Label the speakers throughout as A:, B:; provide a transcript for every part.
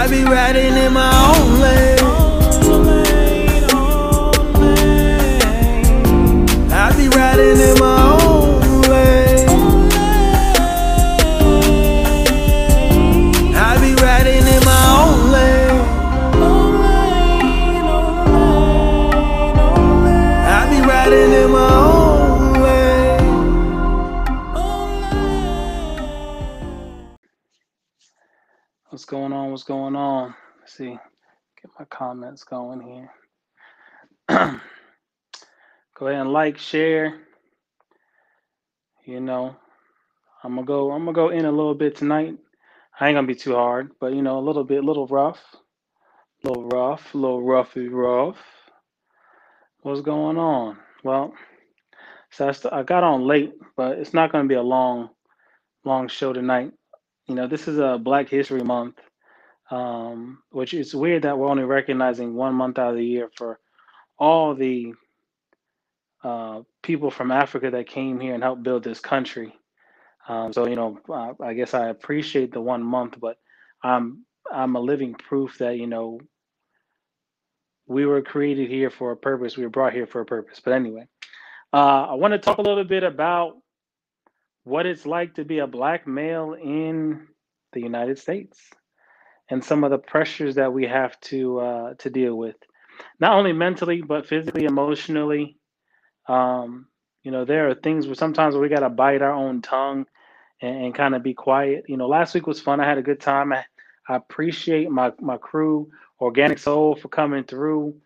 A: I be riding
B: going on? Let's see. Get my comments going here. Go ahead and like, share. You know, I'm gonna go. I'm gonna go in a little bit tonight. I ain't gonna be too hard, but you know, a little bit, a little rough, a little rough, a little roughy rough. What's going on? Well, so I, st- I got on late, but it's not gonna be a long, long show tonight. You know, this is a Black History Month, um, which is weird that we're only recognizing one month out of the year for all the uh, people from Africa that came here and helped build this country. Um, so you know, uh, I guess I appreciate the one month, but I'm I'm a living proof that you know we were created here for a purpose. We were brought here for a purpose. But anyway, uh, I want to talk a little bit about what it's like to be a black male in the United States and some of the pressures that we have to uh, to deal with, not only mentally but physically, emotionally. Um, you know, there are things where sometimes we got to bite our own tongue and, and kind of be quiet. You know, last week was fun. I had a good time. I, I appreciate my my crew, Organic Soul, for coming through.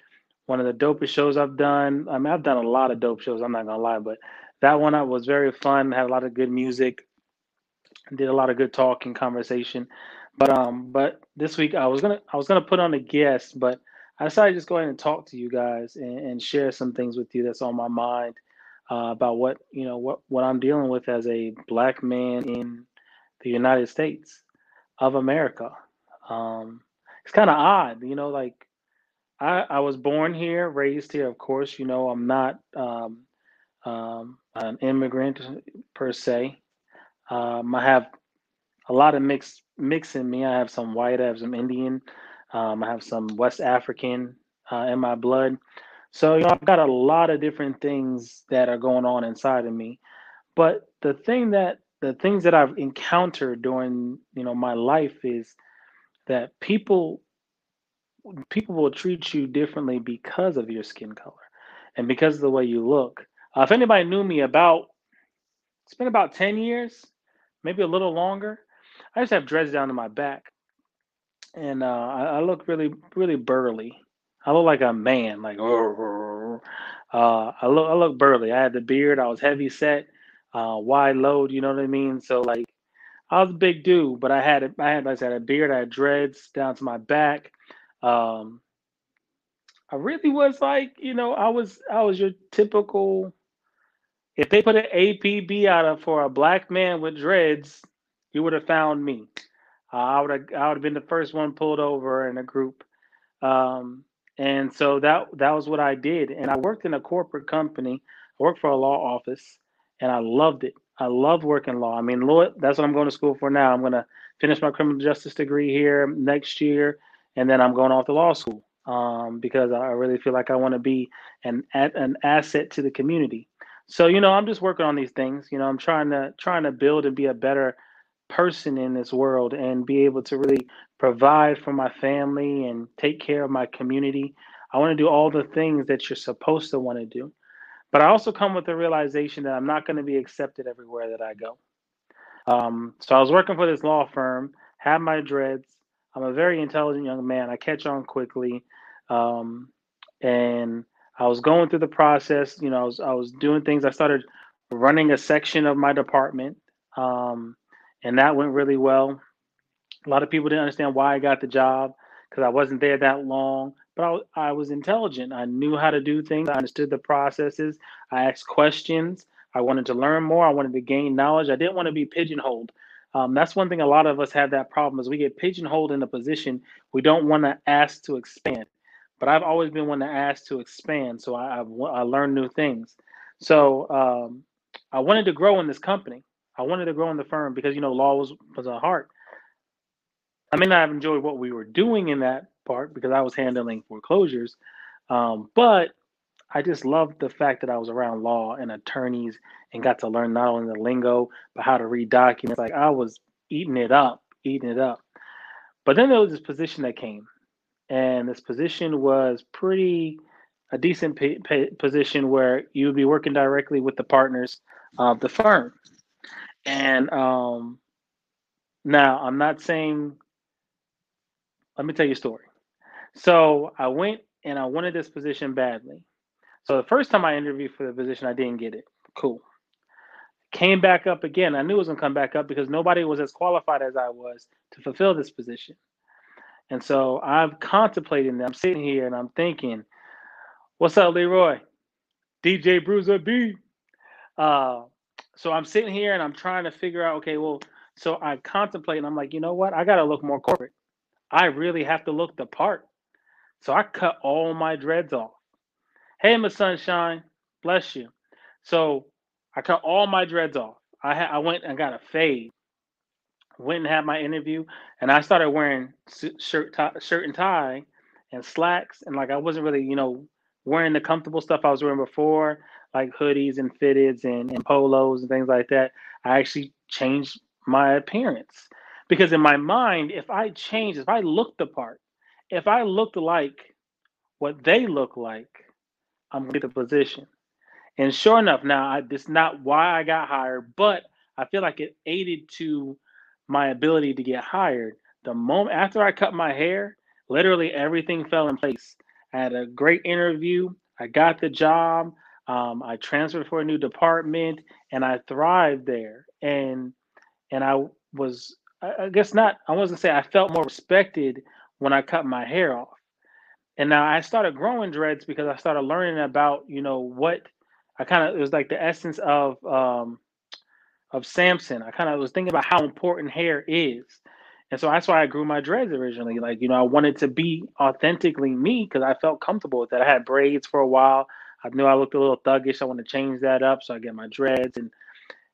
B: One of the dopest shows I've done. I mean, I've done a lot of dope shows. I'm not gonna lie, but that one I was very fun. Had a lot of good music. Did a lot of good talking, conversation. But um, but this week I was gonna I was gonna put on a guest, but I decided to just go ahead and talk to you guys and, and share some things with you that's on my mind uh, about what you know what what I'm dealing with as a black man in the United States of America. Um, it's kind of odd, you know, like I, I was born here, raised here, of course. You know, I'm not um, um, an immigrant per se. Um, I have a lot of mix mix in me. I have some white, I have some Indian, um, I have some West African uh, in my blood. So you know, I've got a lot of different things that are going on inside of me. But the thing that the things that I've encountered during you know my life is that people people will treat you differently because of your skin color and because of the way you look. Uh, if anybody knew me about, it's been about 10 years, maybe a little longer. I just have dreads down to my back, and uh, I, I look really, really burly. I look like a man, like uh, I look, I look burly. I had the beard. I was heavy set, uh, wide load. You know what I mean? So like, I was a big dude, but I had, I had, like I said, a beard. I had dreads down to my back. Um, I really was like, you know, I was, I was your typical. If they put an APB out for a black man with dreads, you would have found me. Uh, I would have, I would have been the first one pulled over in a group. Um, and so that that was what I did. And I worked in a corporate company. I worked for a law office, and I loved it. I loved working law. I mean, law. That's what I'm going to school for now. I'm going to finish my criminal justice degree here next year, and then I'm going off to law school um, because I really feel like I want to be an an asset to the community. So you know, I'm just working on these things. You know, I'm trying to trying to build and be a better person in this world and be able to really provide for my family and take care of my community. I want to do all the things that you're supposed to want to do. But I also come with the realization that I'm not going to be accepted everywhere that I go. Um, so I was working for this law firm, had my dreads. I'm a very intelligent young man. I catch on quickly. Um, and I was going through the process. You know, I was, I was doing things. I started running a section of my department. Um, and that went really well. A lot of people didn't understand why I got the job because I wasn't there that long, but I, I was intelligent. I knew how to do things. I understood the processes. I asked questions. I wanted to learn more. I wanted to gain knowledge. I didn't want to be pigeonholed. Um, that's one thing a lot of us have that problem is we get pigeonholed in a position we don't want to ask to expand. But I've always been one to ask to expand, so I, I've, I learned new things. So um, I wanted to grow in this company. I wanted to grow in the firm because you know law was was a heart I may not have enjoyed what we were doing in that part because I was handling foreclosures, um, but I just loved the fact that I was around law and attorneys and got to learn not only the lingo but how to read documents. Like I was eating it up, eating it up. But then there was this position that came, and this position was pretty a decent pay, pay, position where you would be working directly with the partners of the firm. And um, now I'm not saying. Let me tell you a story. So I went and I wanted this position badly. So the first time I interviewed for the position, I didn't get it. Cool. Came back up again. I knew it was gonna come back up because nobody was as qualified as I was to fulfill this position. And so I'm contemplating that. I'm sitting here and I'm thinking, what's up, Leroy? DJ Bruiser B. Uh, so I'm sitting here and I'm trying to figure out, okay, well, so I contemplate and I'm like, you know what? I got to look more corporate. I really have to look the part. So I cut all my dreads off. Hey, my sunshine, bless you. So I cut all my dreads off. I ha- I went and got a fade. Went and had my interview, and I started wearing shirt, tie, shirt and tie, and slacks, and like I wasn't really, you know, wearing the comfortable stuff I was wearing before, like hoodies and fitteds and, and polos and things like that. I actually changed my appearance because in my mind, if I changed, if I looked the part, if I looked like what they look like, I'm gonna get the position. And sure enough, now I, is not why I got hired, but I feel like it aided to my ability to get hired. The moment after I cut my hair, literally everything fell in place. I had a great interview. I got the job. Um, I transferred for a new department, and I thrived there. And and I was, I guess not. I wasn't say I felt more respected when I cut my hair off. And now I started growing dreads because I started learning about, you know, what I kind of it was like the essence of um, of Samson. I kind of was thinking about how important hair is. And so that's why I grew my dreads originally. Like, you know, I wanted to be authentically me because I felt comfortable with that. I had braids for a while. I knew I looked a little thuggish. I want to change that up. So I get my dreads. And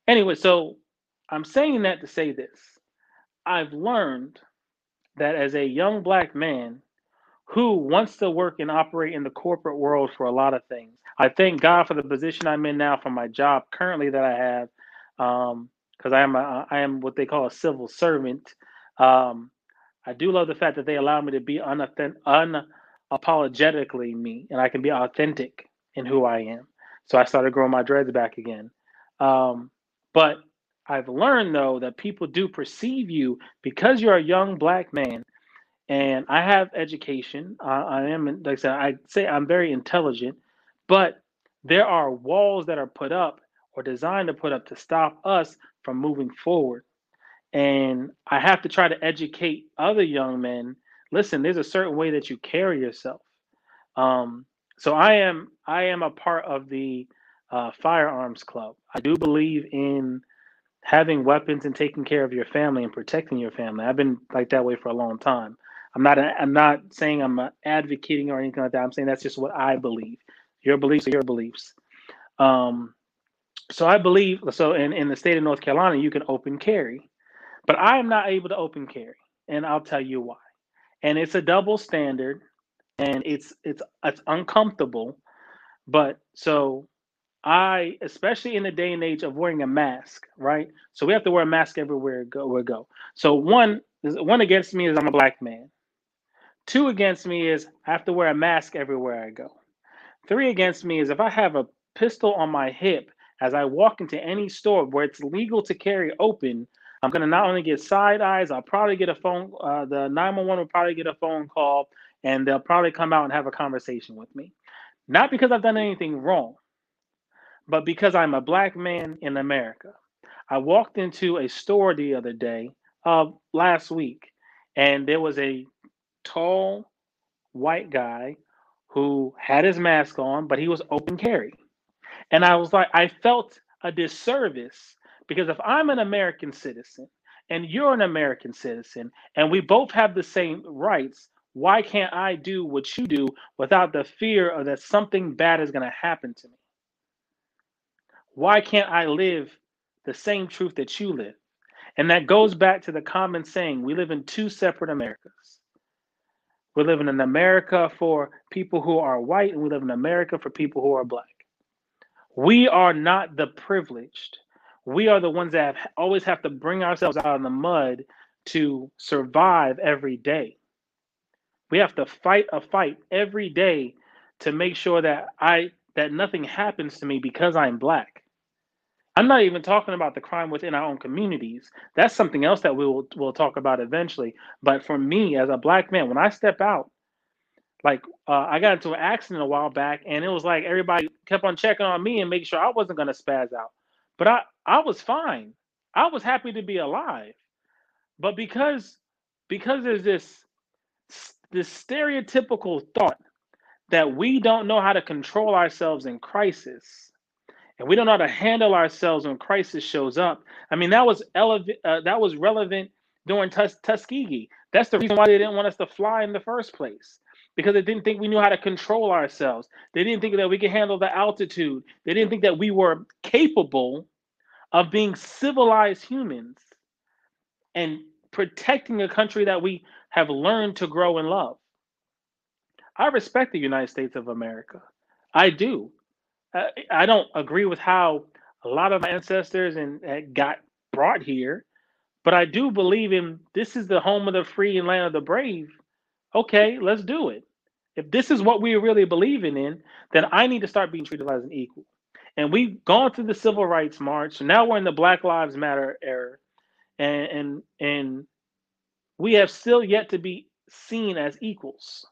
B: anyway, so I'm saying that to say this. I've learned that as a young black man who wants to work and operate in the corporate world for a lot of things, I thank God for the position I'm in now for my job currently that I have. Um, because I am am what they call a civil servant. Um, I do love the fact that they allow me to be unapologetically me, and I can be authentic in who I am. So I started growing my dreads back again. Um, but I've learned though that people do perceive you because you're a young black man, and I have education. I, I am, like I said, I say I'm very intelligent, but there are walls that are put up or designed to put up to stop us from moving forward. And I have to try to educate other young men. Listen, there's a certain way that you carry yourself. Um, so I am I am a part of the uh, firearms club. I do believe in having weapons and taking care of your family and protecting your family. I've been like that way for a long time. I'm not I'm not saying I'm advocating or anything like that. I'm saying that's just what I believe. Your beliefs are your beliefs. Um, so I believe so in, in the state of North Carolina, you can open carry, but I am not able to open carry, and I'll tell you why. And it's a double standard, and it's it's it's uncomfortable, but so I, especially in the day and age of wearing a mask, right? So we have to wear a mask everywhere go. We go. So one one against me is I'm a black man. Two against me is I have to wear a mask everywhere I go. Three against me is if I have a pistol on my hip as I walk into any store where it's legal to carry open, I'm going to not only get side eyes, I'll probably get a phone, uh, the 911 will probably get a phone call, and they'll probably come out and have a conversation with me. Not because I've done anything wrong, but because I'm a black man in America. I walked into a store the other day, uh, last week, and there was a tall white guy who had his mask on, but he was open carry. And I was like, I felt a disservice because if I'm an American citizen and you're an American citizen and we both have the same rights, why can't I do what you do without the fear of that something bad is going to happen to me? Why can't I live the same truth that you live? And that goes back to the common saying we live in two separate Americas. We live in an America for people who are white, and we live in America for people who are black. We are not the privileged. We are the ones that have, always have to bring ourselves out of the mud to survive every day. We have to fight a fight every day to make sure that I that nothing happens to me because I'm black. I'm not even talking about the crime within our own communities. That's something else that we will we'll talk about eventually. But for me, as a black man, when I step out, like uh, I got into an accident a while back, and it was like everybody kept on checking on me and making sure I wasn't going to spaz out. But I I was fine. I was happy to be alive. But because because there's this this stereotypical thought that we don't know how to control ourselves in crisis and we don't know how to handle ourselves when crisis shows up. I mean, that was elev- uh, that was relevant during Tus- Tuskegee. That's the reason why they didn't want us to fly in the first place because they didn't think we knew how to control ourselves. They didn't think that we could handle the altitude. They didn't think that we were capable of being civilized humans and protecting a country that we have learned to grow and love. I respect the United States of America. I do. Uh, I don't agree with how a lot of my ancestors and uh, got brought here, but I do believe in this is the home of the free and land of the brave. Okay, let's do it. If this is what we're really believing in, then I need to start being treated as an equal. And we've gone through the civil rights march. So Now we're in the Black Lives Matter era, and and and we have still yet to be seen as equals.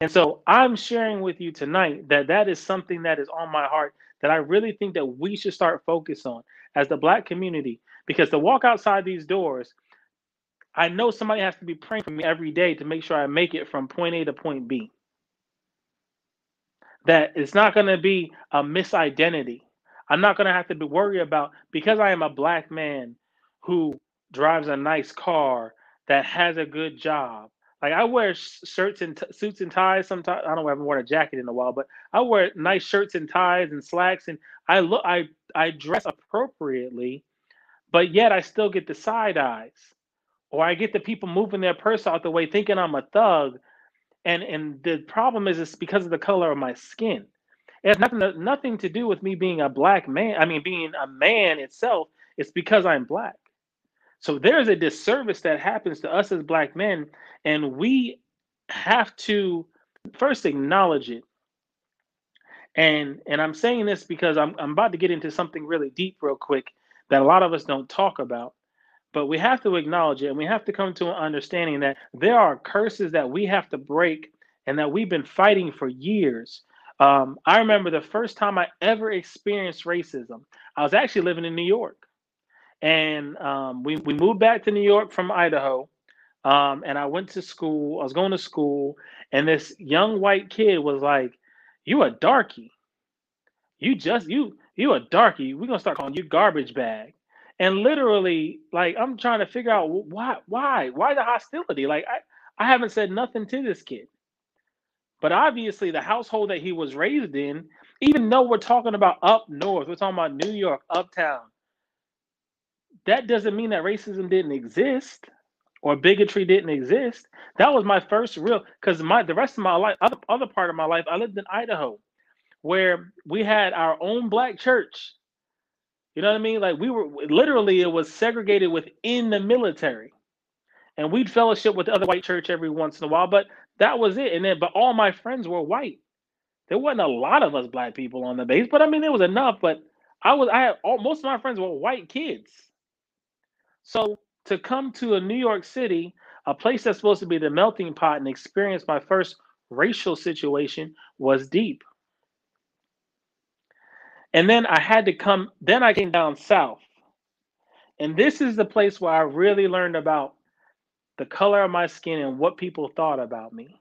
B: And so I'm sharing with you tonight that that is something that is on my heart that I really think that we should start focus on as the black community because to walk outside these doors I know somebody has to be praying for me every day to make sure I make it from point A to point B. That it's not going to be a misidentity. I'm not going to have to be worried about because I am a black man who drives a nice car that has a good job. Like I wear shirts and t- suits and ties sometimes. I don't have worn a jacket in a while, but I wear nice shirts and ties and slacks, and I look I I dress appropriately, but yet I still get the side eyes or I get the people moving their purse out the way thinking I'm a thug. And and the problem is it's because of the color of my skin. It has nothing to, nothing to do with me being a black man. I mean, being a man itself. It's because I'm black. So there's a disservice that happens to us as black men, and we have to first acknowledge it. And and I'm saying this because I'm I'm about to get into something really deep real quick that a lot of us don't talk about. But we have to acknowledge it and we have to come to an understanding that there are curses that we have to break and that we've been fighting for years. Um, I remember the first time I ever experienced racism. I was actually living in New York. And um, we, we moved back to New York from Idaho. Um, and I went to school. I was going to school. And this young white kid was like, You a darky. You just, you, you a darky. We're to start calling you garbage bag and literally like i'm trying to figure out why why why the hostility like i i haven't said nothing to this kid but obviously the household that he was raised in even though we're talking about up north we're talking about new york uptown that doesn't mean that racism didn't exist or bigotry didn't exist that was my first real because my the rest of my life other, other part of my life i lived in idaho where we had our own black church you know what I mean? Like we were literally it was segregated within the military. And we'd fellowship with the other white church every once in a while, but that was it. And then but all my friends were white. There wasn't a lot of us black people on the base, but I mean there was enough, but I was I had all most of my friends were white kids. So to come to a New York City, a place that's supposed to be the melting pot and experience my first racial situation was deep. And then I had to come, then I came down south. And this is the place where I really learned about the color of my skin and what people thought about me.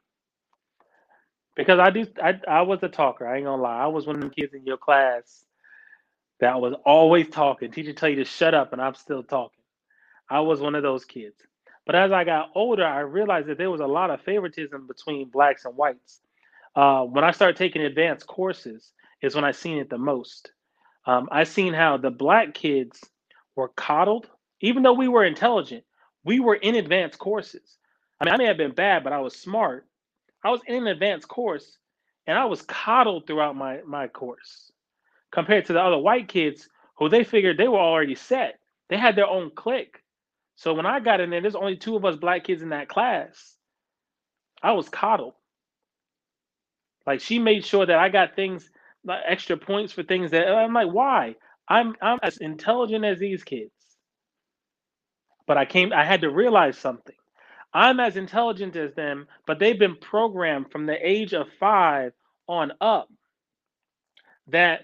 B: Because I do I, I was a talker, I ain't gonna lie. I was one of the kids in your class that was always talking. Teacher tell you to shut up and I'm still talking. I was one of those kids. But as I got older, I realized that there was a lot of favoritism between blacks and whites. Uh, when I started taking advanced courses, is when I seen it the most. Um, I seen how the black kids were coddled Even though we were intelligent, we were in advanced courses. I mean, I may have been bad, but I was smart. I was in an advanced course and I was coddled throughout my, my course compared to the other white kids who they figured they were already set. They had their own clique. So when I got in there, there's only two of us black kids in that class. I was coddled. Like she made sure that I got things like extra points for things that I'm like, why? I'm I'm as intelligent as these kids. But I came I had to realize something. I'm as intelligent as them, but they've been programmed from the age of five on up that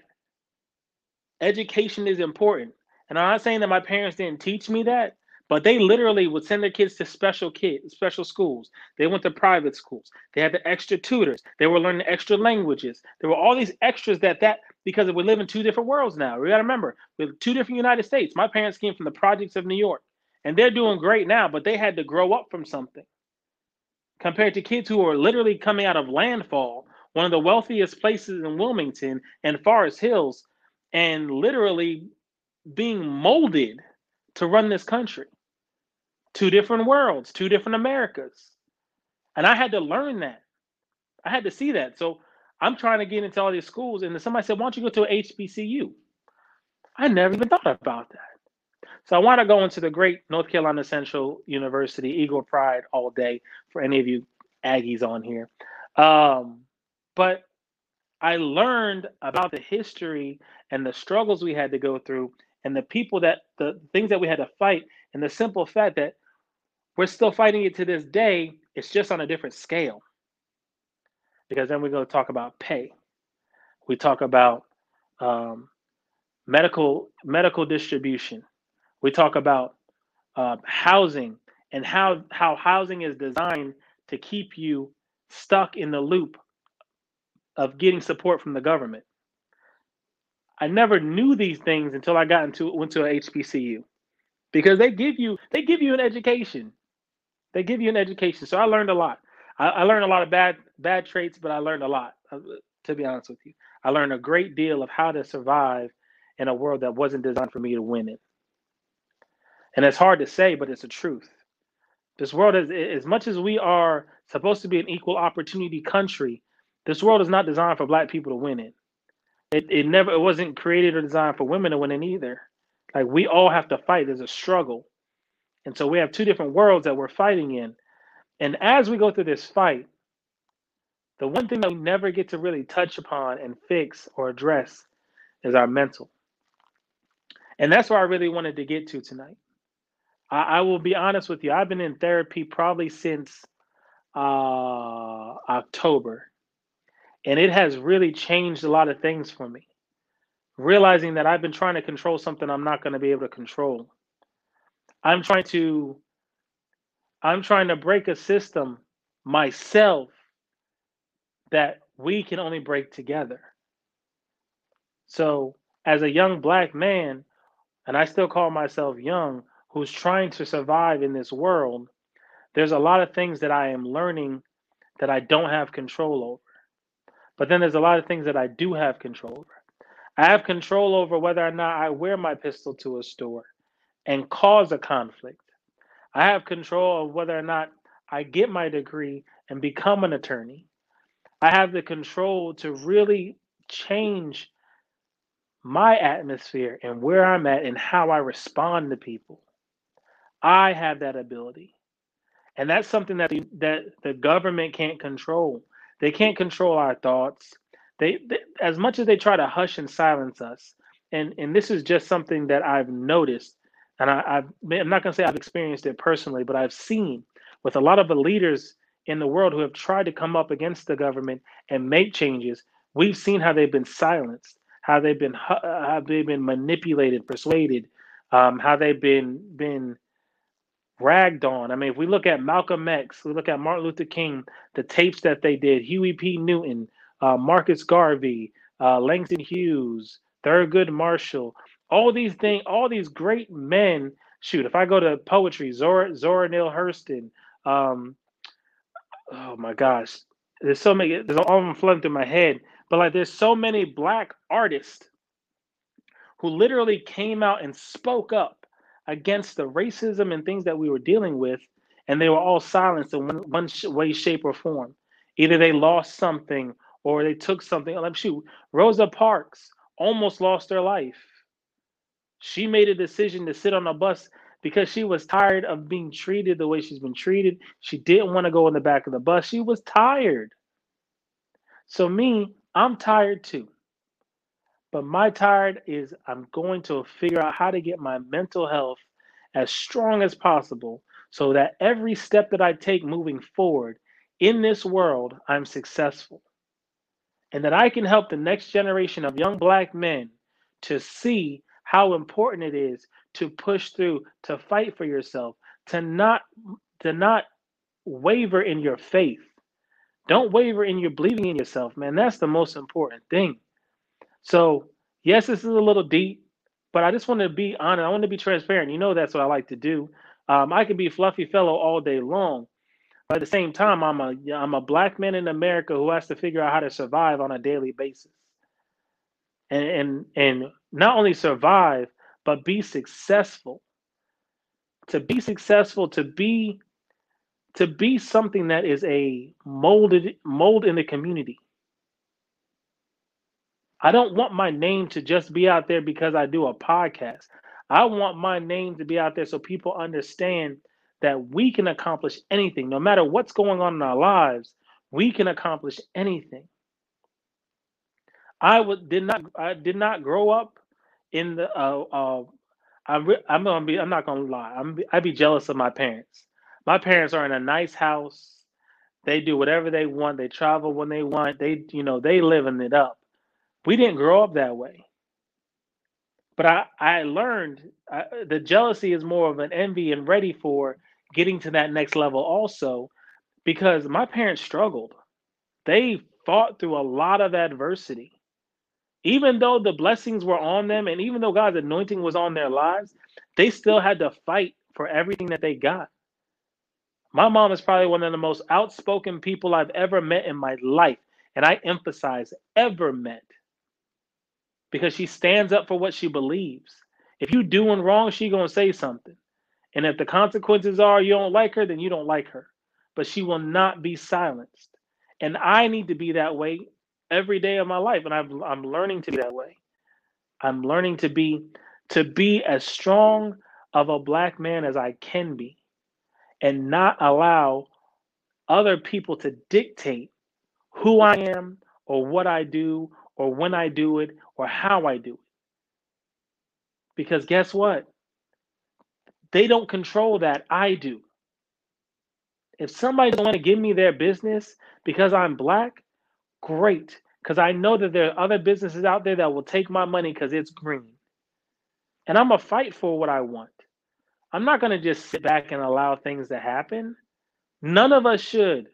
B: education is important. And I'm not saying that my parents didn't teach me that, but they literally would send their kids to special kids, special schools. They went to private schools. They had the extra tutors. They were learning extra languages. There were all these extras that that because we live in two different worlds now. We got to remember, we have two different United States. My parents came from the projects of New York, and they're doing great now, but they had to grow up from something. Compared to kids who are literally coming out of landfall, one of the wealthiest places in Wilmington and Forest Hills, and literally being molded to run this country two different worlds, two different Americas. And I had to learn that. I had to see that. So I'm trying to get into all these schools, and somebody said, Why don't you go to HBCU? I never even thought about that. So I want to go into the great North Carolina Central University, Eagle Pride all day for any of you Aggies on here. Um, but I learned about the history and the struggles we had to go through and the people that the things that we had to fight and the simple fact that we're still fighting it to this day. It's just on a different scale. Because then we're going to talk about pay. We talk about um, medical medical distribution. We talk about uh, housing and how how housing is designed to keep you stuck in the loop of getting support from the government. I never knew these things until I got into went to a HBCU because they give you they give you an education. They give you an education. So I learned a lot. I, I learned a lot of bad bad traits, but I learned a lot. Uh, to be honest with you, I learned a great deal of how to survive in a world that wasn't designed for me to win it. And it's hard to say, but it's the truth. This world is as much as we are supposed to be an equal opportunity country. This world is not designed for black people to win it. It, it never it wasn't created or designed for women to win it either. Like we all have to fight. There's a struggle. And so we have two different worlds that we're fighting in. And as we go through this fight, the one thing that we never get to really touch upon and fix or address is our mental. And that's where I really wanted to get to tonight. I, I will be honest with you. I've been in therapy probably since uh, October. And it has really changed a lot of things for me. Realizing that I've been trying to control something I'm not going to be able to control. I'm trying to I'm trying to break a system myself that we can only break together. So, as a young black man, and I still call myself young, who's trying to survive in this world, there's a lot of things that I am learning that I don't have control over. But then there's a lot of things that I do have control over. I have control over whether or not I wear my pistol to a store and cause a conflict. I have control of whether or not I get my degree and become an attorney. I have the control to really change my atmosphere and where I'm at and how I respond to people. I have that ability. And that's something that the, that the government can't control. They can't control our thoughts. They, they as much as they try to hush and silence us. And and this is just something that I've noticed and I, I'm not going to say I've experienced it personally, but I've seen with a lot of the leaders in the world who have tried to come up against the government and make changes. We've seen how they've been silenced, how they've been how they've been manipulated, persuaded, um, how they've been been ragged on. I mean, if we look at Malcolm X, we look at Martin Luther King, the tapes that they did, Huey P. Newton, uh, Marcus Garvey, uh, Langston Hughes, Thurgood Marshall, all these things, all these great men. Shoot, if I go to poetry, Zora Zora Neale Hurston, um, oh my gosh, there's so many. There's all of them flooding through my head, but like there's so many black artists who literally came out and spoke up against the racism and things that we were dealing with, and they were all silenced in one, one way, shape, or form. Either they lost something or they took something. Like shoot, Rosa Parks almost lost her life. She made a decision to sit on a bus because she was tired of being treated the way she's been treated. She didn't want to go in the back of the bus. She was tired. So me, I'm tired too. But my tired is I'm going to figure out how to get my mental health as strong as possible so that every step that I take moving forward in this world, I'm successful. And that I can help the next generation of young black men to see how important it is to push through, to fight for yourself, to not to not waver in your faith. Don't waver in your believing in yourself, man. That's the most important thing. So, yes, this is a little deep, but I just want to be honest. I want to be transparent. You know, that's what I like to do. Um, I can be fluffy fellow all day long, but at the same time, I'm a I'm a black man in America who has to figure out how to survive on a daily basis, and and and not only survive but be successful. To be successful, to be to be something that is a molded mold in the community I don't want my name to just be out there because I do a podcast. I want my name to be out there so people understand that we can accomplish anything, no matter what's going on in our lives. We can accomplish anything. I would did not I did not grow up in the uh, uh I'm I'm gonna be I'm not gonna lie I'm I'd be jealous of my parents. My parents are in a nice house. They do whatever they want. They travel when they want. They you know they living it up. We didn't grow up that way. But I, I learned the jealousy is more of an envy and ready for getting to that next level also because my parents struggled. They fought through a lot of adversity. Even though the blessings were on them and even though God's anointing was on their lives, they still had to fight for everything that they got. My mom is probably one of the most outspoken people I've ever met in my life. And I emphasize ever met because she stands up for what she believes. If you're doing wrong, she gonna say something. And if the consequences are you don't like her, then you don't like her. But she will not be silenced. And I need to be that way every day of my life. And I'm I'm learning to be that way. I'm learning to be to be as strong of a black man as I can be and not allow other people to dictate who I am or what I do or when I do it or how I do it. Because guess what? They don't control that. I do. If somebody doesn't want to give me their business because I'm black, great. Because I know that there are other businesses out there that will take my money because it's green. And I'm going to fight for what I want. I'm not going to just sit back and allow things to happen. None of us should.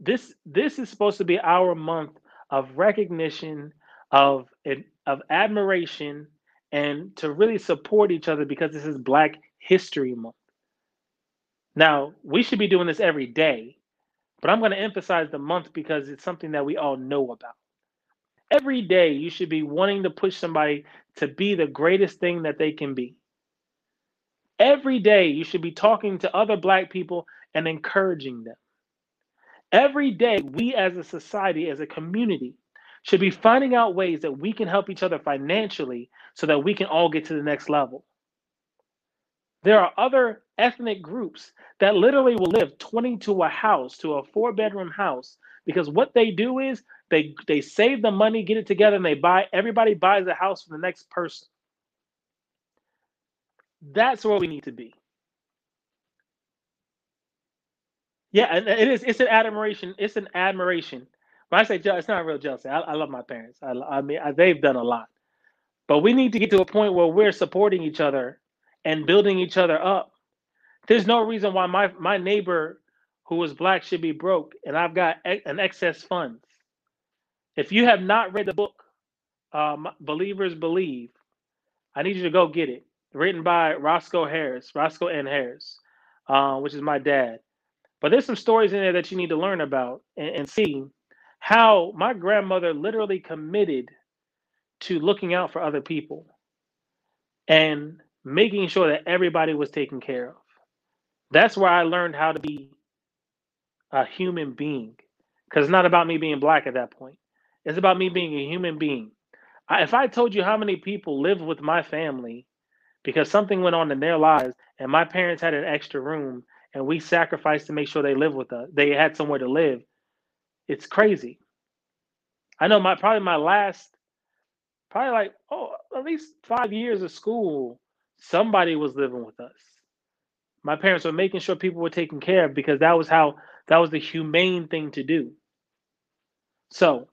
B: This this is supposed to be our month of recognition, of of admiration, and to really support each other because this is Black History Month. Now, we should be doing this every day, but I'm going to emphasize the month because it's something that we all know about. Every day, you should be wanting to push somebody to be the greatest thing that they can be. Every day, you should be talking to other Black people and encouraging them. Every day, we as a society, as a community, should be finding out ways that we can help each other financially so that we can all get to the next level. There are other ethnic groups that literally will live 20 to a house, to a four bedroom house, because what they do is they they save the money, get it together, and they buy everybody buys a house for the next person. That's where we need to be. Yeah, and it is. It's an admiration. It's an admiration. When I say it's not real jealousy. I, I love my parents. I, I mean, I, they've done a lot, but we need to get to a point where we're supporting each other and building each other up. There's no reason why my my neighbor who was black should be broke, and I've got an excess funds. If you have not read the book, um, Believers Believe, I need you to go get it. Written by Roscoe Harris, Roscoe N. Harris, uh, which is my dad. But there's some stories in there that you need to learn about and, and see how my grandmother literally committed to looking out for other people. and making sure that everybody was taken care of. That's where I learned how to be a human being. Because it's not about me being black at that point. It's about me being a human being. I, if I told you how many people lived with my family because something went on in their lives and my parents had an extra room and we sacrificed to make sure they lived with us, they had somewhere to live, it's crazy. I know my probably my last, probably like, oh, at least five years of school, somebody was living with us. My parents were making sure people were taken care of because that was how that was the humane thing to do. So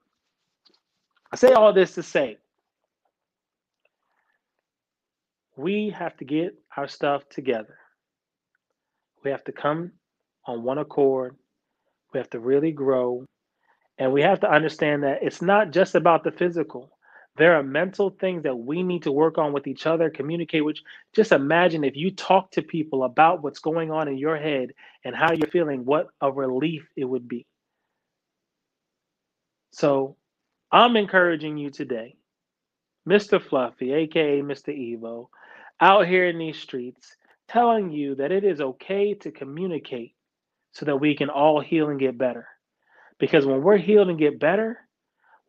B: I say all this to say we have to get our stuff together. We have to come on one accord. We have to really grow. And we have to understand that it's not just about the physical. There are mental things that we need to work on with each other, communicate which Just imagine if you talk to people about what's going on in your head and how you're feeling, what a relief it would be. So I'm encouraging you today, Mr. Fluffy, aka Mr. Evo, out here in these streets, telling you that it is okay to communicate so that we can all heal and get better. Because when we're healed and get better,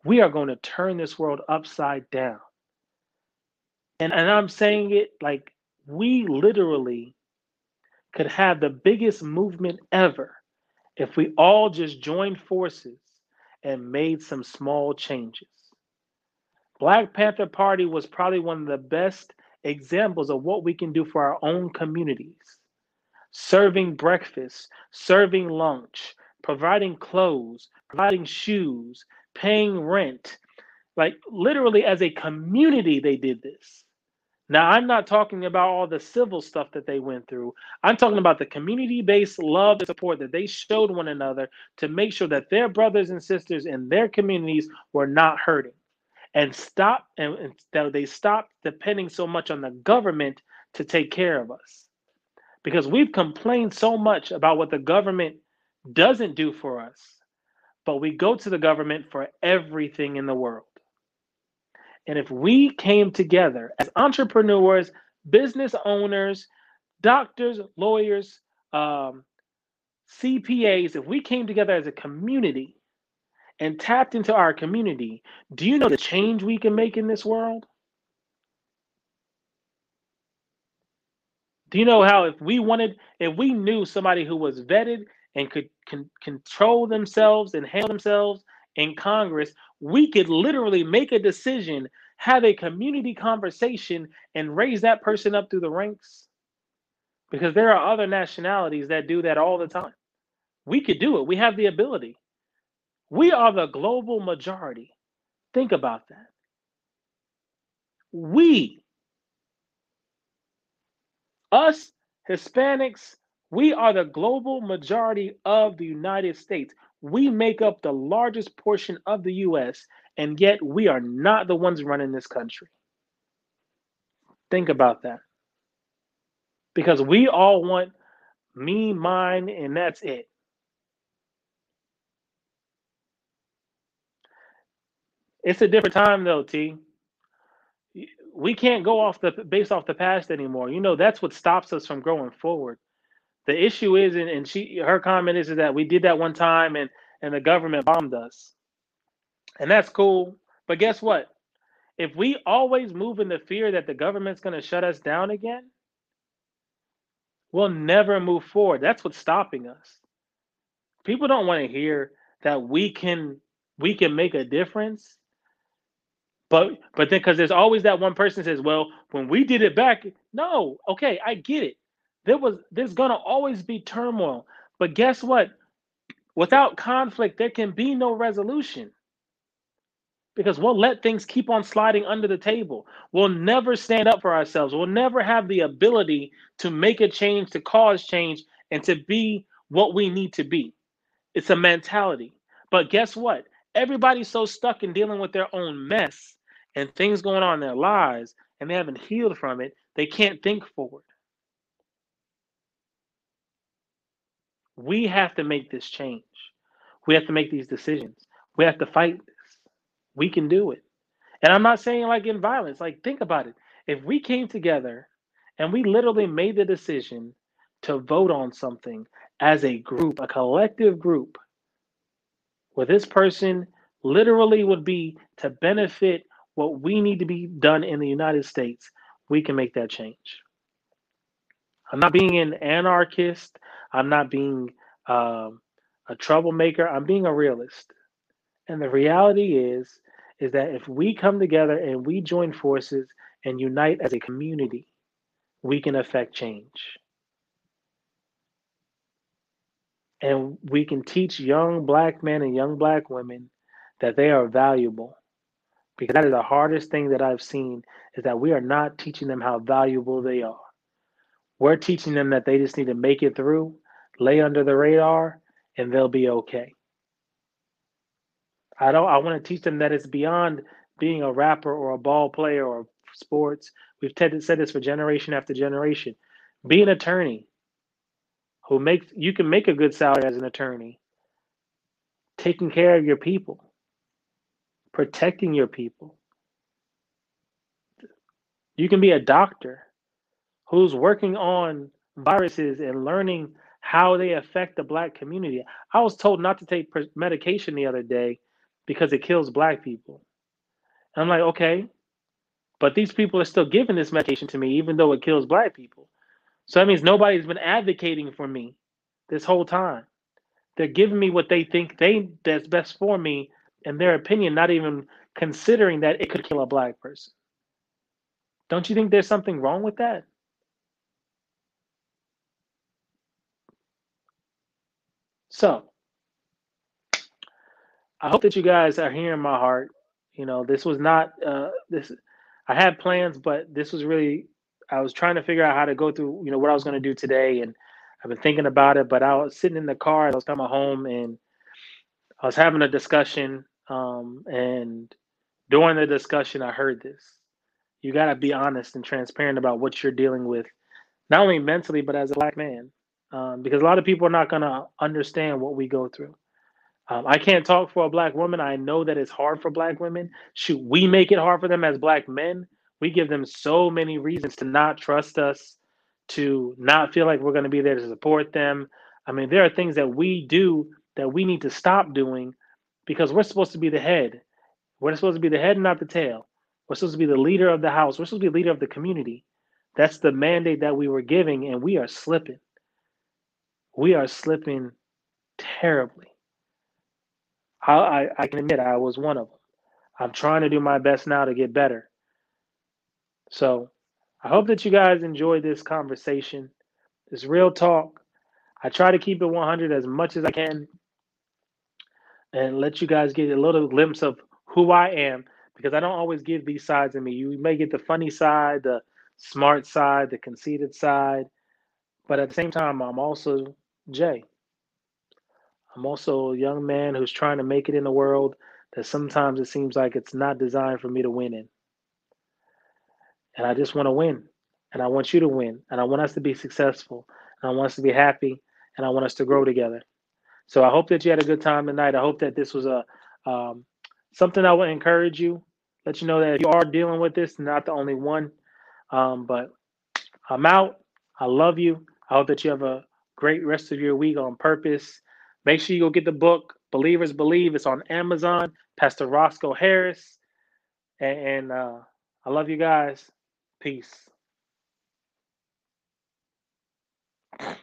B: we are going to turn this world upside down. And, and I'm saying it like we literally could have the biggest movement ever if we all just joined forces and made some small changes. Black Panther Party was probably one of the best examples of what we can do for our own communities. Serving breakfast, serving lunch, providing clothes, providing shoes, paying rent. Like literally, as a community, they did this. Now, I'm not talking about all the civil stuff that they went through. I'm talking about the community based love and support that they showed one another to make sure that their brothers and sisters in their communities were not hurting and stop and, and that they stop depending so much on the government to take care of us. Because we've complained so much about what the government doesn't do for us, but we go to the government for everything in the world. And if we came together as entrepreneurs, business owners, doctors, lawyers, um, CPAs, if we came together as a community and tapped into our community, do you know the change we can make in this world? Do you know how if we wanted, if we knew somebody who was vetted and could con- control themselves and handle themselves in Congress, we could literally make a decision, have a community conversation, and raise that person up through the ranks? Because there are other nationalities that do that all the time. We could do it, we have the ability. We are the global majority. Think about that. We, us Hispanics, we are the global majority of the United States. We make up the largest portion of the US, and yet we are not the ones running this country. Think about that. Because we all want me, mine, and that's it. It's a different time though, T. We can't go off the based off the past anymore. You know, that's what stops us from growing forward. The issue is, and, and she her comment is, is that we did that one time and and the government bombed us. And that's cool. But guess what? If we always move in the fear that the government's going to shut us down again, we'll never move forward. That's what's stopping us. People don't want to hear that we can we can make a difference but but then because there's always that one person says, well, when we did it back, no, okay, I get it. There was there's gonna always be turmoil. But guess what? Without conflict, there can be no resolution. Because we'll let things keep on sliding under the table. We'll never stand up for ourselves. We'll never have the ability to make a change, to cause change, and to be what we need to be. It's a mentality. But guess what? Everybody's so stuck in dealing with their own mess and things going on in their lives and they haven't healed from it, they can't think forward. We have to make this change. We have to make these decisions. We have to fight this. We can do it. And I'm not saying like in violence, like think about it. if we came together and we literally made the decision to vote on something as a group, a collective group, where this person literally would be to benefit what we need to be done in the United States, we can make that change. I'm not being an anarchist. I'm not being um, a troublemaker. I'm being a realist. And the reality is, is that if we come together and we join forces and unite as a community, we can affect change. And we can teach young black men and young black women that they are valuable. Because that is the hardest thing that I've seen is that we are not teaching them how valuable they are. We're teaching them that they just need to make it through, lay under the radar, and they'll be okay. I don't I want to teach them that it's beyond being a rapper or a ball player or sports. We've said this for generation after generation. Be an attorney who makes you can make a good salary as an attorney, taking care of your people, protecting your people. You can be a doctor who's working on viruses and learning how they affect the black community. I was told not to take medication the other day because it kills black people. And I'm like, okay, but these people are still giving this medication to me, even though it kills black people. So that means nobody's been advocating for me this whole time. They're giving me what they think they that's best for me, in their opinion, not even considering that it could kill a black person. Don't you think there's something wrong with that? So, I hope that you guys are hearing my heart. You know, this was not uh, this. I had plans, but this was really. I was trying to figure out how to go through. You know what I was going to do today, and I've been thinking about it. But I was sitting in the car. I was coming home, and I was having a discussion. Um, and during the discussion, I heard this. You got to be honest and transparent about what you're dealing with, not only mentally but as a black man um, because a lot of people are not going to understand what we go through. Um, I can't talk for a black woman. I know that it's hard for black women. Shoot, we make it hard for them as black men. We give them so many reasons to not trust us, to not feel like we're going to be there to support them. I mean, there are things that we do that we need to stop doing because we're supposed to be the head. We're supposed to be the head not the tail. We're supposed to be the leader of the house. We're supposed to be leader of the community. That's the mandate that we were giving, and we are slipping we are slipping terribly. I, I, I can admit I was one of them. I'm trying to do my best now to get better. So I hope that you guys enjoyed this conversation, this real talk. I try to keep it 100 as much as I can and let you guys get a little glimpse of who I am because I don't always give these sides of me. You may get the funny side, the smart side, the conceited side, but at the same time, I'm also Jay. I'm also a young man who's trying to make it in the world that sometimes it seems like it's not designed for me to win in. And I just want to win. And I want you to win. And I want us to be successful. And I want us to be happy. And I want us to grow together. So I hope that you had a good time tonight. I hope that this was a um, something I would encourage you, let you know that if you are dealing with this, not the only one. Um, but I'm out. I love you. I hope that you have a great rest of your week on purpose. Make sure you go get the book, Believers Believe. It's on Amazon, Pastor Roscoe Harris. And, and uh, I love you guys. Peace.
C: Duh.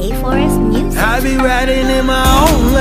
C: A4S Music.
A: I be riding in my own